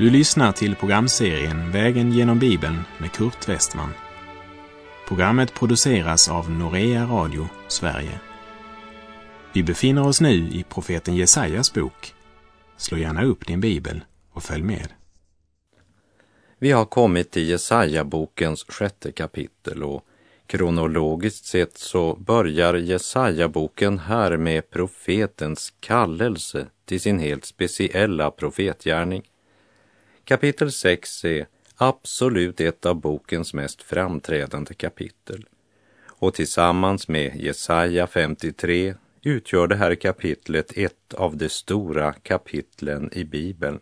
Du lyssnar till programserien Vägen genom Bibeln med Kurt Westman. Programmet produceras av Norea Radio Sverige. Vi befinner oss nu i profeten Jesajas bok. Slå gärna upp din bibel och följ med. Vi har kommit till Jesaja-bokens sjätte kapitel och kronologiskt sett så börjar Jesaja-boken här med profetens kallelse till sin helt speciella profetgärning. Kapitel 6 är absolut ett av bokens mest framträdande kapitel. Och tillsammans med Jesaja 53 utgör det här kapitlet ett av de stora kapitlen i Bibeln.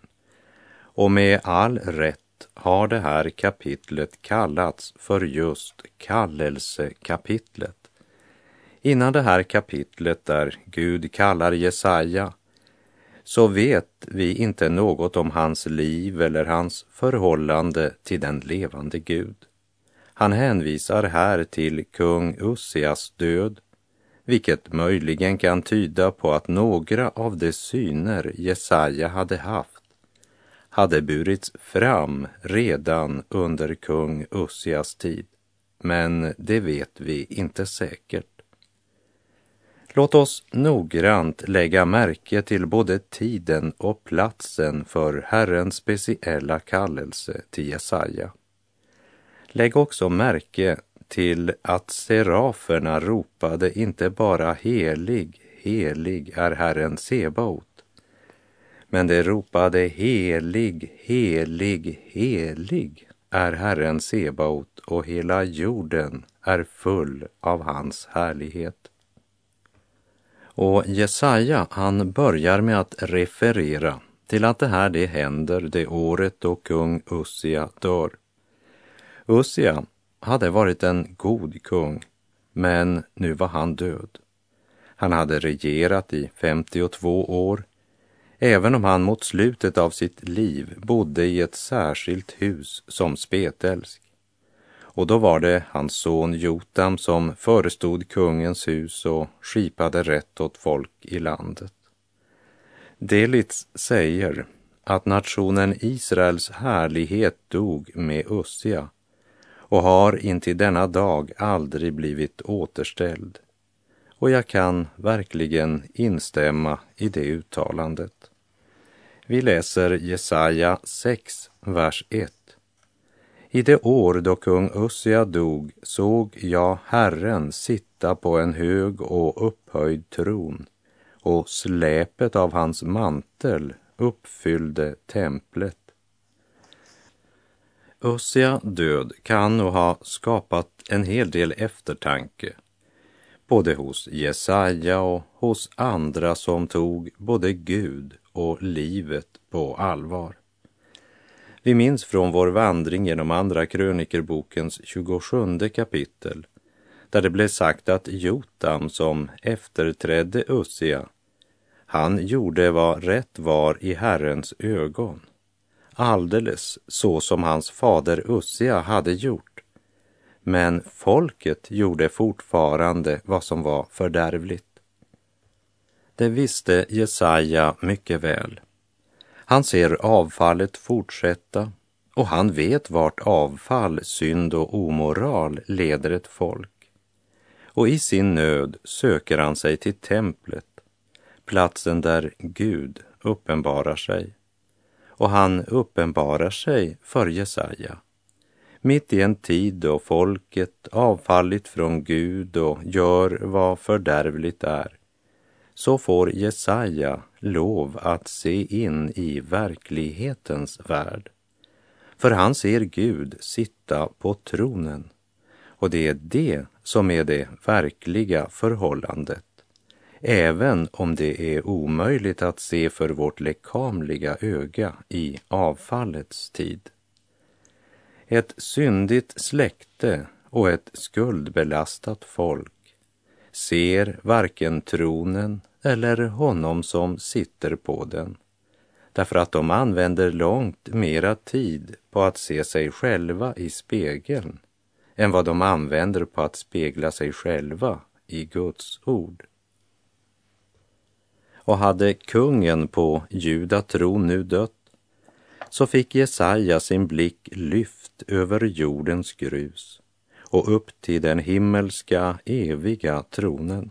Och med all rätt har det här kapitlet kallats för just kallelsekapitlet. Innan det här kapitlet där Gud kallar Jesaja så vet vi inte något om hans liv eller hans förhållande till den levande Gud. Han hänvisar här till kung Ussias död, vilket möjligen kan tyda på att några av de syner Jesaja hade haft hade burits fram redan under kung Ussias tid, men det vet vi inte säkert. Låt oss noggrant lägga märke till både tiden och platsen för Herrens speciella kallelse till Jesaja. Lägg också märke till att seraferna ropade inte bara helig, helig är Herren Sebaot, men de ropade helig, helig, helig är Herren Sebaot och hela jorden är full av hans härlighet. Och Jesaja, han börjar med att referera till att det här det händer det året då kung Ussia dör. Ussia hade varit en god kung, men nu var han död. Han hade regerat i 52 år även om han mot slutet av sitt liv bodde i ett särskilt hus som spetälsk. Och då var det hans son Jotam som förestod kungens hus och skipade rätt åt folk i landet. Delitz säger att nationen Israels härlighet dog med Ussia och har intill denna dag aldrig blivit återställd. Och jag kan verkligen instämma i det uttalandet. Vi läser Jesaja 6, vers 1. I det år då kung Ussia dog såg jag Herren sitta på en hög och upphöjd tron och släpet av hans mantel uppfyllde templet. Ussia död kan nog ha skapat en hel del eftertanke både hos Jesaja och hos andra som tog både Gud och livet på allvar. Vi minns från vår vandring genom Andra krönikerbokens 27 kapitel där det blev sagt att Jotam som efterträdde Ussia, han gjorde vad rätt var i Herrens ögon, alldeles så som hans fader Ussia hade gjort. Men folket gjorde fortfarande vad som var fördärvligt. Det visste Jesaja mycket väl. Han ser avfallet fortsätta och han vet vart avfall, synd och omoral leder ett folk. Och i sin nöd söker han sig till templet, platsen där Gud uppenbarar sig. Och han uppenbarar sig för Jesaja. Mitt i en tid då folket avfallit från Gud och gör vad fördärvligt är så får Jesaja lov att se in i verklighetens värld. För han ser Gud sitta på tronen och det är det som är det verkliga förhållandet, även om det är omöjligt att se för vårt lekamliga öga i avfallets tid. Ett syndigt släkte och ett skuldbelastat folk ser varken tronen eller honom som sitter på den. Därför att de använder långt mera tid på att se sig själva i spegeln än vad de använder på att spegla sig själva i Guds ord. Och hade kungen på judatron nu dött så fick Jesaja sin blick lyft över jordens grus och upp till den himmelska eviga tronen.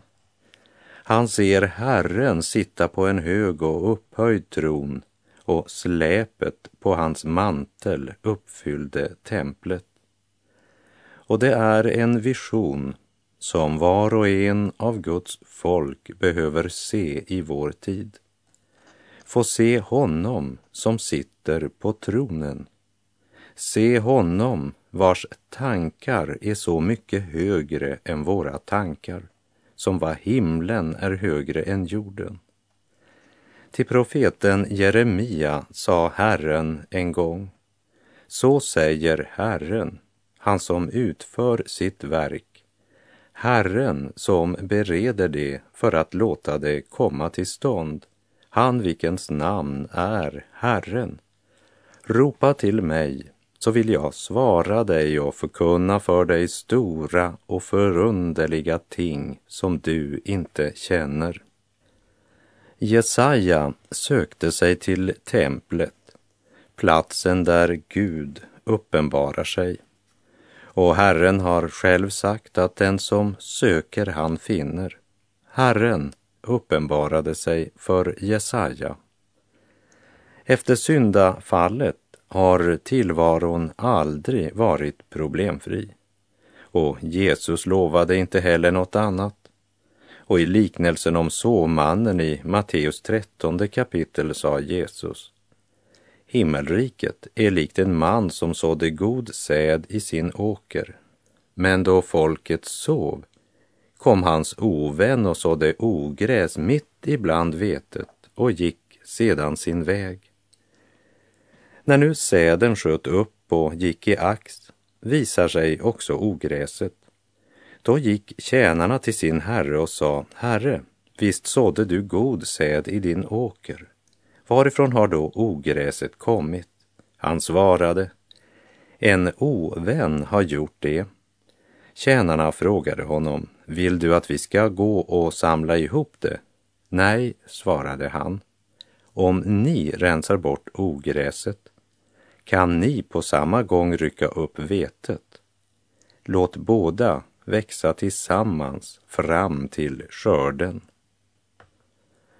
Han ser Herren sitta på en hög och upphöjd tron och släpet på hans mantel uppfyllde templet. Och det är en vision som var och en av Guds folk behöver se i vår tid. Få se honom som sitter på tronen. Se honom vars tankar är så mycket högre än våra tankar, som vad himlen är högre än jorden. Till profeten Jeremia sa Herren en gång, så säger Herren, han som utför sitt verk, Herren som bereder det för att låta det komma till stånd, han vilkens namn är Herren. Ropa till mig, så vill jag svara dig och förkunna för dig stora och förunderliga ting som du inte känner. Jesaja sökte sig till templet, platsen där Gud uppenbarar sig. Och Herren har själv sagt att den som söker han finner. Herren uppenbarade sig för Jesaja. Efter syndafallet har tillvaron aldrig varit problemfri. Och Jesus lovade inte heller något annat. Och i liknelsen om såmannen i Matteus 13 kapitel sa Jesus Himmelriket är likt en man som sådde god säd i sin åker. Men då folket sov kom hans ovän och sådde ogräs mitt ibland vetet och gick sedan sin väg. När nu säden sköt upp och gick i ax visar sig också ogräset. Då gick tjänarna till sin herre och sa, Herre, visst sådde du god säd i din åker. Varifrån har då ogräset kommit? Han svarade, en ovän har gjort det. Tjänarna frågade honom, vill du att vi ska gå och samla ihop det? Nej, svarade han. Om ni rensar bort ogräset kan ni på samma gång rycka upp vetet. Låt båda växa tillsammans fram till skörden.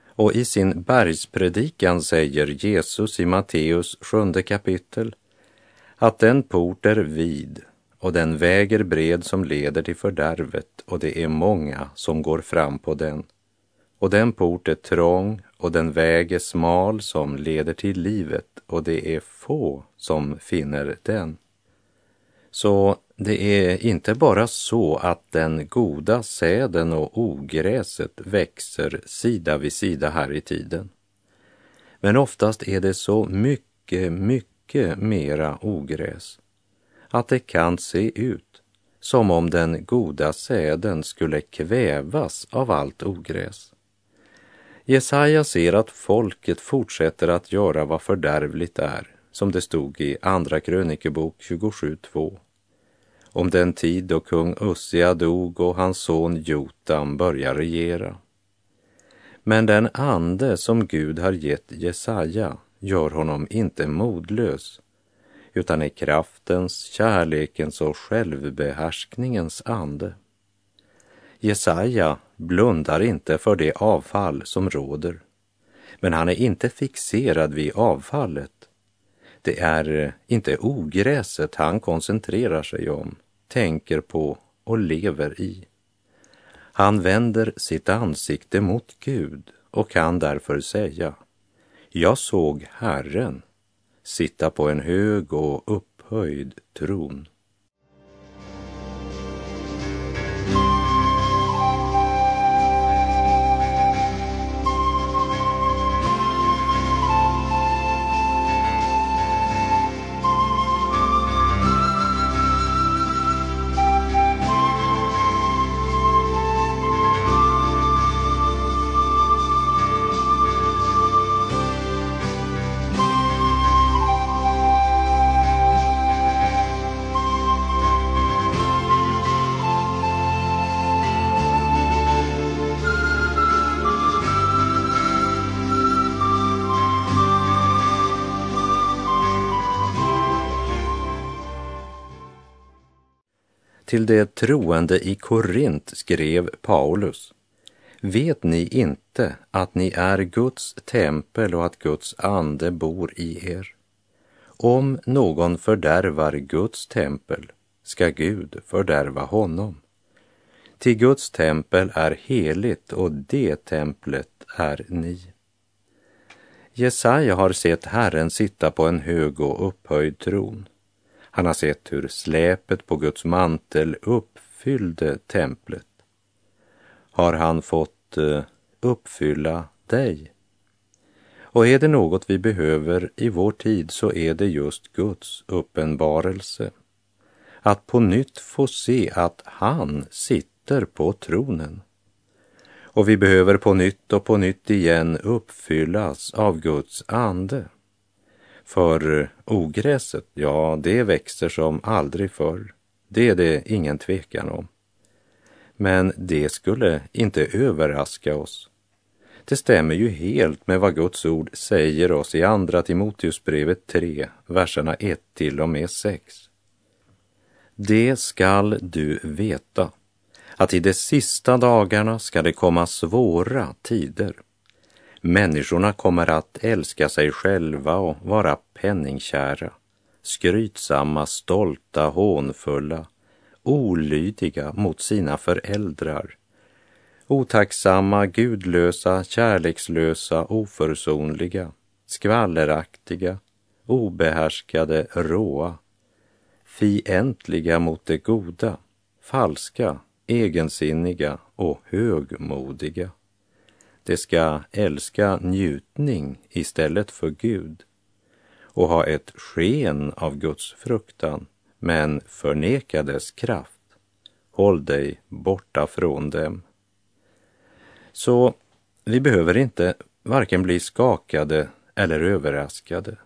Och i sin bergspredikan säger Jesus i Matteus sjunde kapitel att den port är vid och den väger bred som leder till fördärvet och det är många som går fram på den. Och den port är trång och den väg är smal som leder till livet och det är få som finner den. Så det är inte bara så att den goda säden och ogräset växer sida vid sida här i tiden. Men oftast är det så mycket, mycket mera ogräs att det kan se ut som om den goda säden skulle kvävas av allt ogräs. Jesaja ser att folket fortsätter att göra vad fördärvligt är, som det stod i Andra krönikebok 27.2. Om den tid då kung Ussia dog och hans son Jotam börjar regera. Men den ande som Gud har gett Jesaja gör honom inte modlös, utan är kraftens, kärlekens och självbehärskningens ande. Jesaja blundar inte för det avfall som råder, men han är inte fixerad vid avfallet. Det är eh, inte ogräset han koncentrerar sig om, tänker på och lever i. Han vänder sitt ansikte mot Gud och kan därför säga, jag såg Herren sitta på en hög och upphöjd tron. Till de troende i Korint skrev Paulus. Vet ni inte att ni är Guds tempel och att Guds ande bor i er? Om någon fördärvar Guds tempel ska Gud fördärva honom. Till Guds tempel är heligt och det templet är ni. Jesaja har sett Herren sitta på en hög och upphöjd tron. Han har sett hur släpet på Guds mantel uppfyllde templet. Har han fått eh, uppfylla dig? Och är det något vi behöver i vår tid så är det just Guds uppenbarelse. Att på nytt få se att han sitter på tronen. Och vi behöver på nytt och på nytt igen uppfyllas av Guds ande. För eh, ogräset, ja, det växer som aldrig förr. Det är det ingen tvekan om. Men det skulle inte överraska oss. Det stämmer ju helt med vad Guds ord säger oss i Andra Timoteusbrevet 3, verserna 1 till och med 6. Det skall du veta, att i de sista dagarna ska det komma svåra tider. Människorna kommer att älska sig själva och vara penningkära, skrytsamma, stolta, hånfulla, olydiga mot sina föräldrar, otacksamma, gudlösa, kärlekslösa, oförsonliga, skvalleraktiga, obehärskade, råa, fientliga mot det goda, falska, egensinniga och högmodiga. De ska älska njutning istället för Gud och ha ett sken av Guds fruktan men förneka dess kraft. Håll dig borta från dem. Så vi behöver inte varken bli skakade eller överraskade.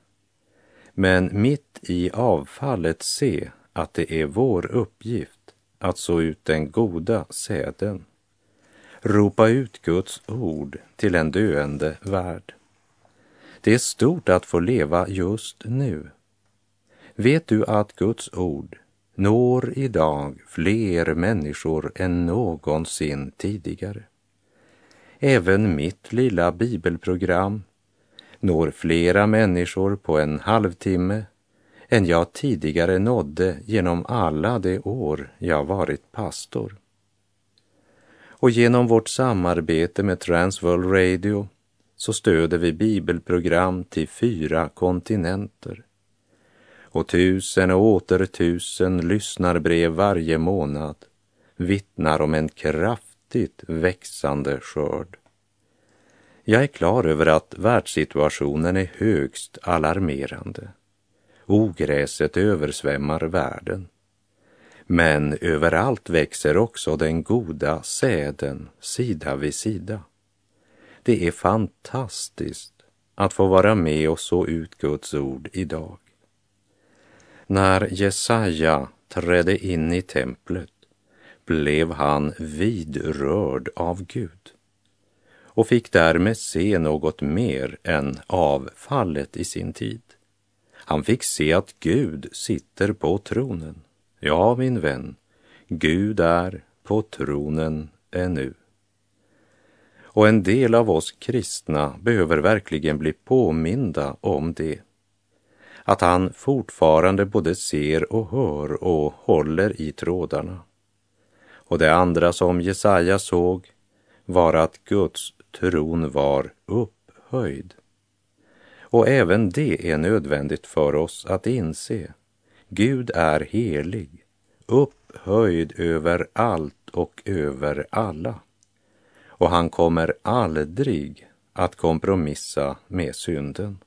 Men mitt i avfallet se att det är vår uppgift att så ut den goda säden. Ropa ut Guds ord till en döende värld. Det är stort att få leva just nu. Vet du att Guds ord når idag fler människor än någonsin tidigare? Även mitt lilla bibelprogram når flera människor på en halvtimme än jag tidigare nådde genom alla de år jag varit pastor. Och genom vårt samarbete med Transworld Radio så stöder vi bibelprogram till fyra kontinenter. Och tusen och åter tusen lyssnarbrev varje månad vittnar om en kraftigt växande skörd. Jag är klar över att världssituationen är högst alarmerande. Ogräset översvämmar världen. Men överallt växer också den goda säden sida vid sida. Det är fantastiskt att få vara med och så ut Guds ord idag. När Jesaja trädde in i templet blev han vidrörd av Gud och fick därmed se något mer än avfallet i sin tid. Han fick se att Gud sitter på tronen. Ja, min vän, Gud är på tronen ännu. Och en del av oss kristna behöver verkligen bli påminda om det. Att han fortfarande både ser och hör och håller i trådarna. Och det andra som Jesaja såg var att Guds tron var upphöjd. Och även det är nödvändigt för oss att inse. Gud är helig, upphöjd över allt och över alla. Och han kommer aldrig att kompromissa med synden.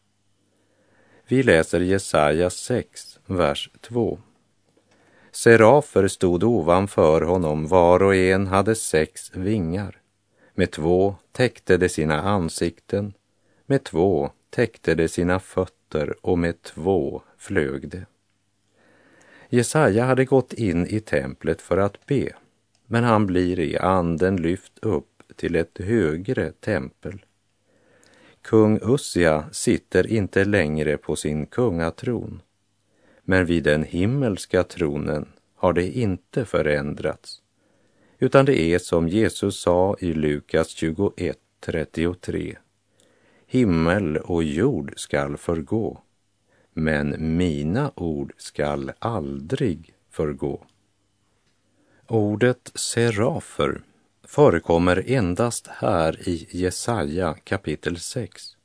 Vi läser Jesaja 6, vers 2. Serafer stod ovanför honom, var och en hade sex vingar. Med två täckte de sina ansikten, med två täckte de sina fötter och med två flög de. Jesaja hade gått in i templet för att be, men han blir i anden lyft upp till ett högre tempel. Kung Ussia sitter inte längre på sin kungatron, men vid den himmelska tronen har det inte förändrats, utan det är som Jesus sa i Lukas 21, 33. Himmel och jord skall förgå, men mina ord skall aldrig förgå. Ordet serafer förekommer endast här i Jesaja kapitel 6.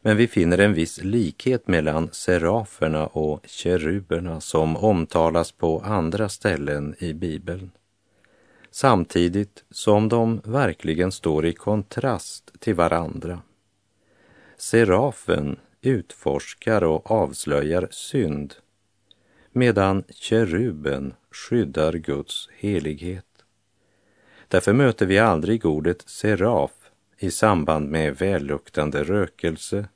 Men vi finner en viss likhet mellan seraferna och keruberna som omtalas på andra ställen i Bibeln. Samtidigt som de verkligen står i kontrast till varandra. Serafen utforskar och avslöjar synd medan keruben skyddar Guds helighet. Därför möter vi aldrig ordet seraf i samband med välluktande rökelse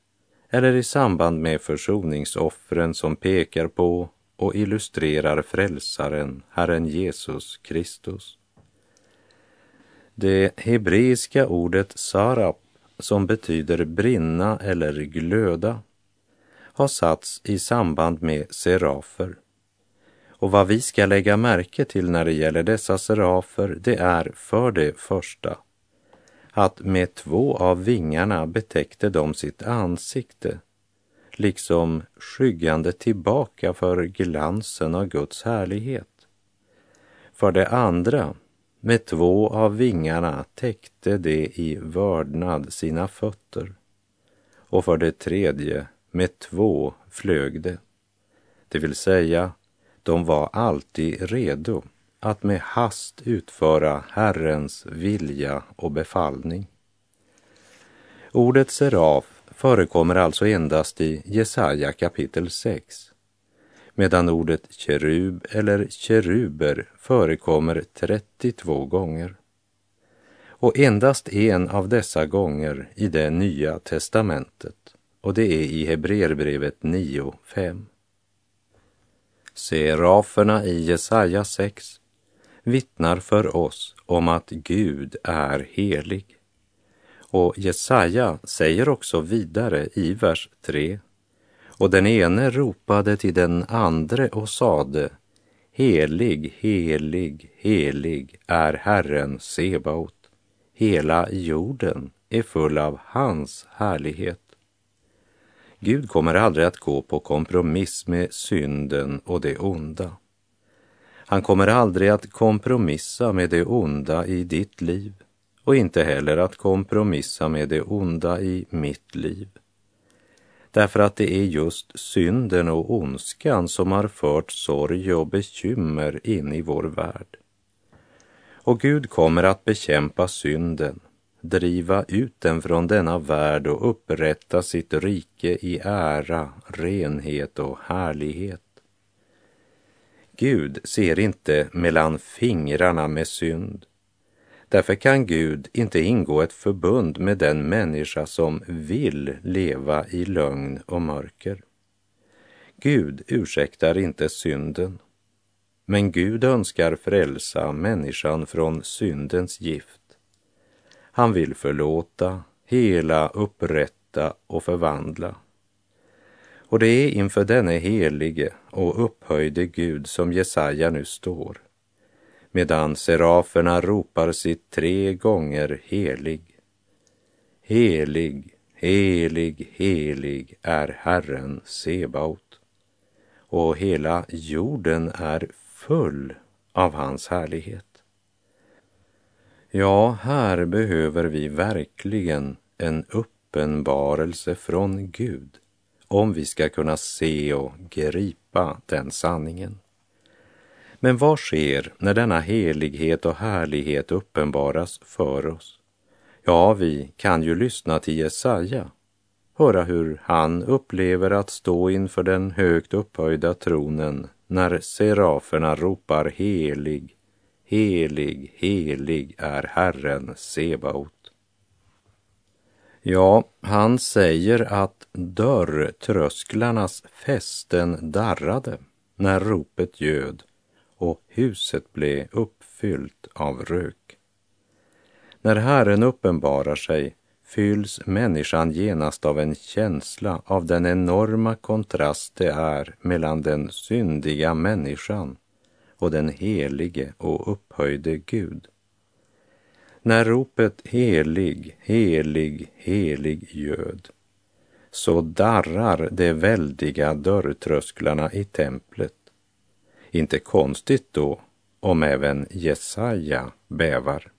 eller i samband med försoningsoffren som pekar på och illustrerar frälsaren, Herren Jesus Kristus. Det hebreiska ordet sarap, som betyder brinna eller glöda, har satts i samband med serafer. Och vad vi ska lägga märke till när det gäller dessa serafer, det är för det första att med två av vingarna betäckte de sitt ansikte, liksom skyggande tillbaka för glansen av Guds härlighet. För det andra, med två av vingarna täckte de i vördnad sina fötter. Och för det tredje, med två flög de, det vill säga de var alltid redo att med hast utföra Herrens vilja och befallning. Ordet seraf förekommer alltså endast i Jesaja kapitel 6, medan ordet kerub eller keruber förekommer 32 gånger. Och endast en av dessa gånger i det nya testamentet, och det är i Hebreerbrevet 9.5. Seraferna i Jesaja 6 vittnar för oss om att Gud är helig. Och Jesaja säger också vidare i vers 3. Och den ene ropade till den andre och sade Helig, helig, helig är Herren Sebaot. Hela jorden är full av hans härlighet. Gud kommer aldrig att gå på kompromiss med synden och det onda. Han kommer aldrig att kompromissa med det onda i ditt liv och inte heller att kompromissa med det onda i mitt liv. Därför att det är just synden och ondskan som har fört sorg och bekymmer in i vår värld. Och Gud kommer att bekämpa synden, driva ut den från denna värld och upprätta sitt rike i ära, renhet och härlighet. Gud ser inte mellan fingrarna med synd. Därför kan Gud inte ingå ett förbund med den människa som vill leva i lögn och mörker. Gud ursäktar inte synden, men Gud önskar frälsa människan från syndens gift. Han vill förlåta, hela, upprätta och förvandla. Och det är inför denne helige och upphöjde Gud som Jesaja nu står, medan seraferna ropar sitt tre gånger helig. Helig, helig, helig är Herren Sebaot. Och hela jorden är full av hans härlighet. Ja, här behöver vi verkligen en uppenbarelse från Gud om vi ska kunna se och gripa den sanningen. Men vad sker när denna helighet och härlighet uppenbaras för oss? Ja, vi kan ju lyssna till Jesaja, höra hur han upplever att stå inför den högt upphöjda tronen när seraferna ropar helig, helig, helig är Herren Sebaot. Ja, han säger att dörrtrösklarnas fästen darrade när ropet ljöd och huset blev uppfyllt av rök. När Herren uppenbarar sig fylls människan genast av en känsla av den enorma kontrast det är mellan den syndiga människan och den helige och upphöjde Gud. När ropet helig, helig, helig ljöd så darrar de väldiga dörrtrösklarna i templet. Inte konstigt då om även Jesaja bävar.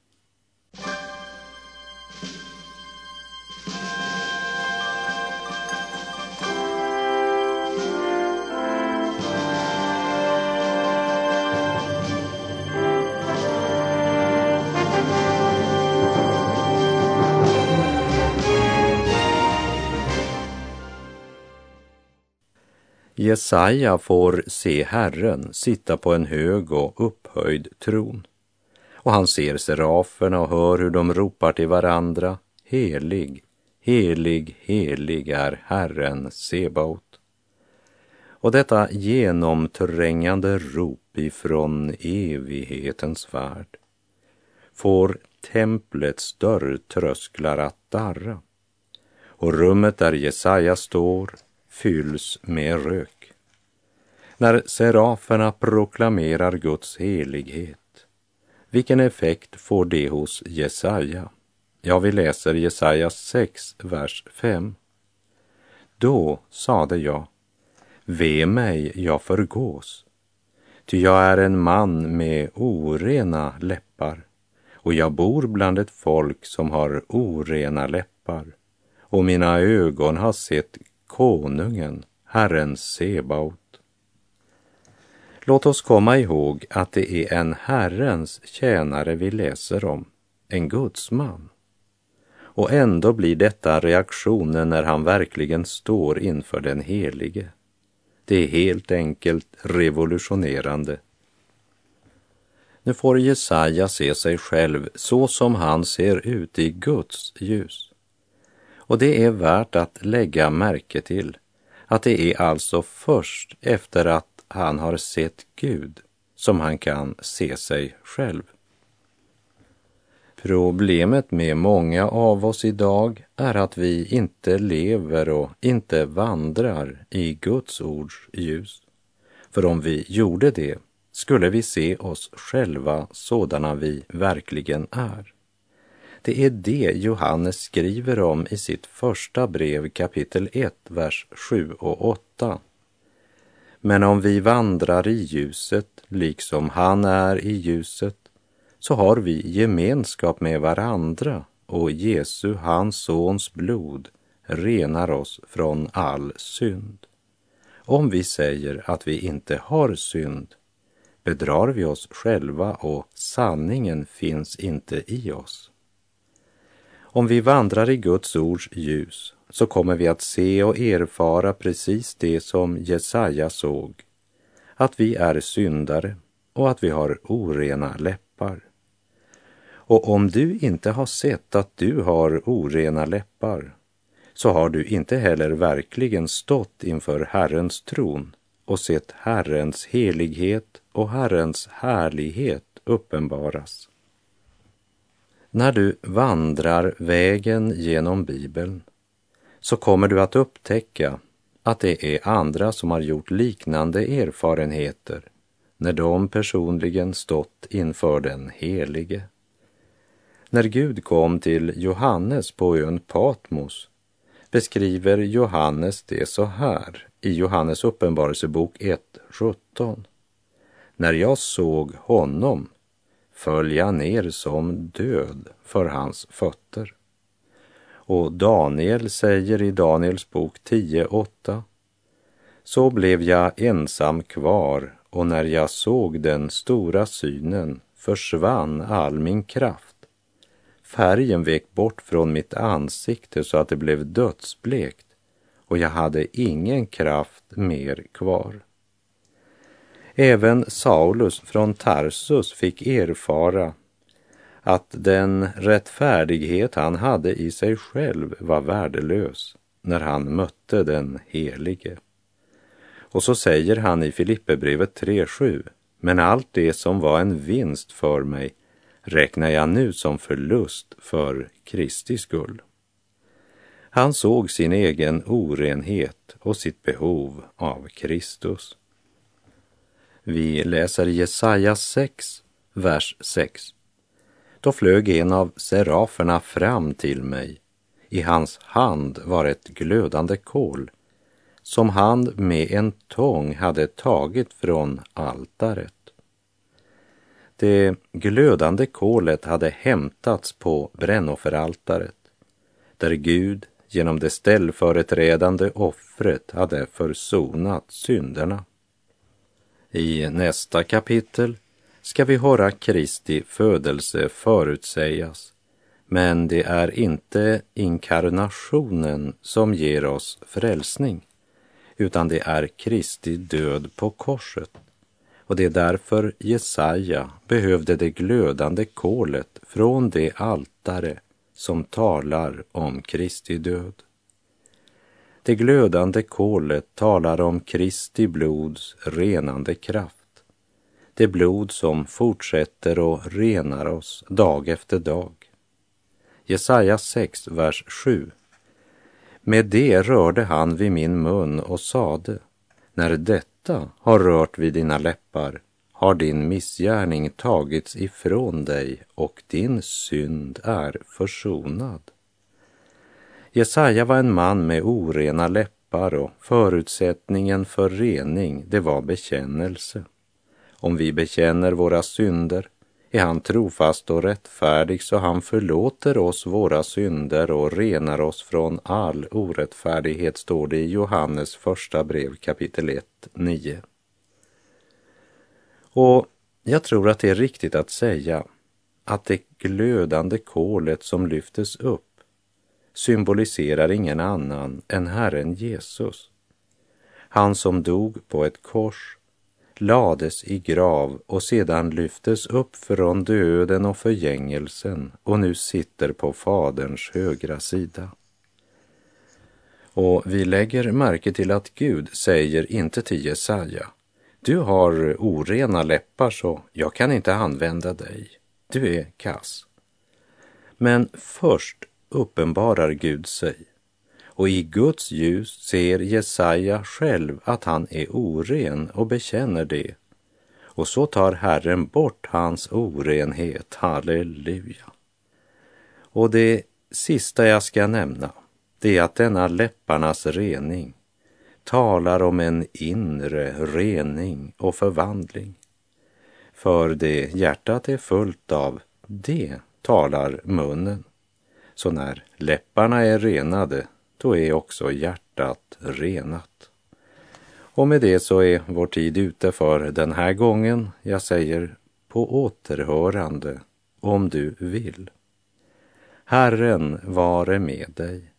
Jesaja får se Herren sitta på en hög och upphöjd tron. Och han ser seraferna och hör hur de ropar till varandra. Helig, helig, helig är Herren Sebaot. Och detta genomträngande rop ifrån evighetens värld får templets dörrtrösklar att darra. Och rummet där Jesaja står fylls med rök. När seraferna proklamerar Guds helighet, vilken effekt får det hos Jesaja? Ja, vi läser Jesaja 6, vers 5. Då sade jag, ve mig, jag förgås, ty jag är en man med orena läppar och jag bor bland ett folk som har orena läppar och mina ögon har sett konungen, Herren Sebaot. Låt oss komma ihåg att det är en Herrens tjänare vi läser om, en gudsman. Och ändå blir detta reaktionen när han verkligen står inför den helige. Det är helt enkelt revolutionerande. Nu får Jesaja se sig själv så som han ser ut i Guds ljus. Och det är värt att lägga märke till att det är alltså först efter att han har sett Gud som han kan se sig själv. Problemet med många av oss idag är att vi inte lever och inte vandrar i Guds ords ljus. För om vi gjorde det skulle vi se oss själva sådana vi verkligen är. Det är det Johannes skriver om i sitt första brev kapitel 1, vers 7 och 8. Men om vi vandrar i ljuset liksom han är i ljuset så har vi gemenskap med varandra och Jesu, hans sons blod, renar oss från all synd. Om vi säger att vi inte har synd bedrar vi oss själva och sanningen finns inte i oss. Om vi vandrar i Guds ords ljus så kommer vi att se och erfara precis det som Jesaja såg, att vi är syndare och att vi har orena läppar. Och om du inte har sett att du har orena läppar så har du inte heller verkligen stått inför Herrens tron och sett Herrens helighet och Herrens härlighet uppenbaras. När du vandrar vägen genom Bibeln så kommer du att upptäcka att det är andra som har gjort liknande erfarenheter när de personligen stått inför den helige. När Gud kom till Johannes på ön Patmos beskriver Johannes det så här i Johannes uppenbarelsebok 1.17. När jag såg honom följa ner som död för hans fötter. Och Daniel säger i Daniels bok 10.8. Så blev jag ensam kvar och när jag såg den stora synen försvann all min kraft. Färgen vek bort från mitt ansikte så att det blev dödsblekt och jag hade ingen kraft mer kvar. Även Saulus från Tarsus fick erfara att den rättfärdighet han hade i sig själv var värdelös när han mötte den helige. Och så säger han i Filipperbrevet 3.7, men allt det som var en vinst för mig räknar jag nu som förlust för Kristi skull. Han såg sin egen orenhet och sitt behov av Kristus. Vi läser Jesaja 6, vers 6. Då flög en av seraferna fram till mig. I hans hand var ett glödande kol som han med en tång hade tagit från altaret. Det glödande kolet hade hämtats på brännofferaltaret där Gud genom det ställföreträdande offret hade försonat synderna. I nästa kapitel ska vi höra Kristi födelse förutsägas, men det är inte inkarnationen som ger oss frälsning, utan det är Kristi död på korset. Och det är därför Jesaja behövde det glödande kolet från det altare som talar om Kristi död. Det glödande kolet talar om Kristi blods renande kraft. Det blod som fortsätter och renar oss dag efter dag. Jesaja 6, vers 7. Med det rörde han vid min mun och sade, när detta har rört vid dina läppar har din missgärning tagits ifrån dig och din synd är försonad. Jesaja var en man med orena läppar och förutsättningen för rening, det var bekännelse. Om vi bekänner våra synder är han trofast och rättfärdig så han förlåter oss våra synder och renar oss från all orättfärdighet, står det i Johannes första brev kapitel 1, 9. Och jag tror att det är riktigt att säga att det glödande kolet som lyftes upp symboliserar ingen annan än Herren Jesus. Han som dog på ett kors, lades i grav och sedan lyftes upp från döden och förgängelsen och nu sitter på Faderns högra sida. Och vi lägger märke till att Gud säger inte till Jesaja, du har orena läppar så jag kan inte använda dig. Du är kass. Men först uppenbarar Gud sig och i Guds ljus ser Jesaja själv att han är oren och bekänner det. Och så tar Herren bort hans orenhet, halleluja. Och det sista jag ska nämna, det är att denna läpparnas rening talar om en inre rening och förvandling. För det hjärtat är fullt av, det talar munnen. Så när läpparna är renade, då är också hjärtat renat. Och med det så är vår tid ute för den här gången. Jag säger på återhörande om du vill. Herren vare med dig.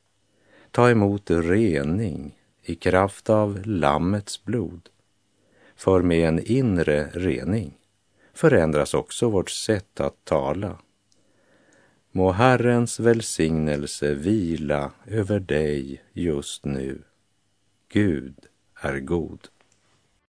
Ta emot rening i kraft av Lammets blod. För med en inre rening förändras också vårt sätt att tala. Må Herrens välsignelse vila över dig just nu. Gud är god.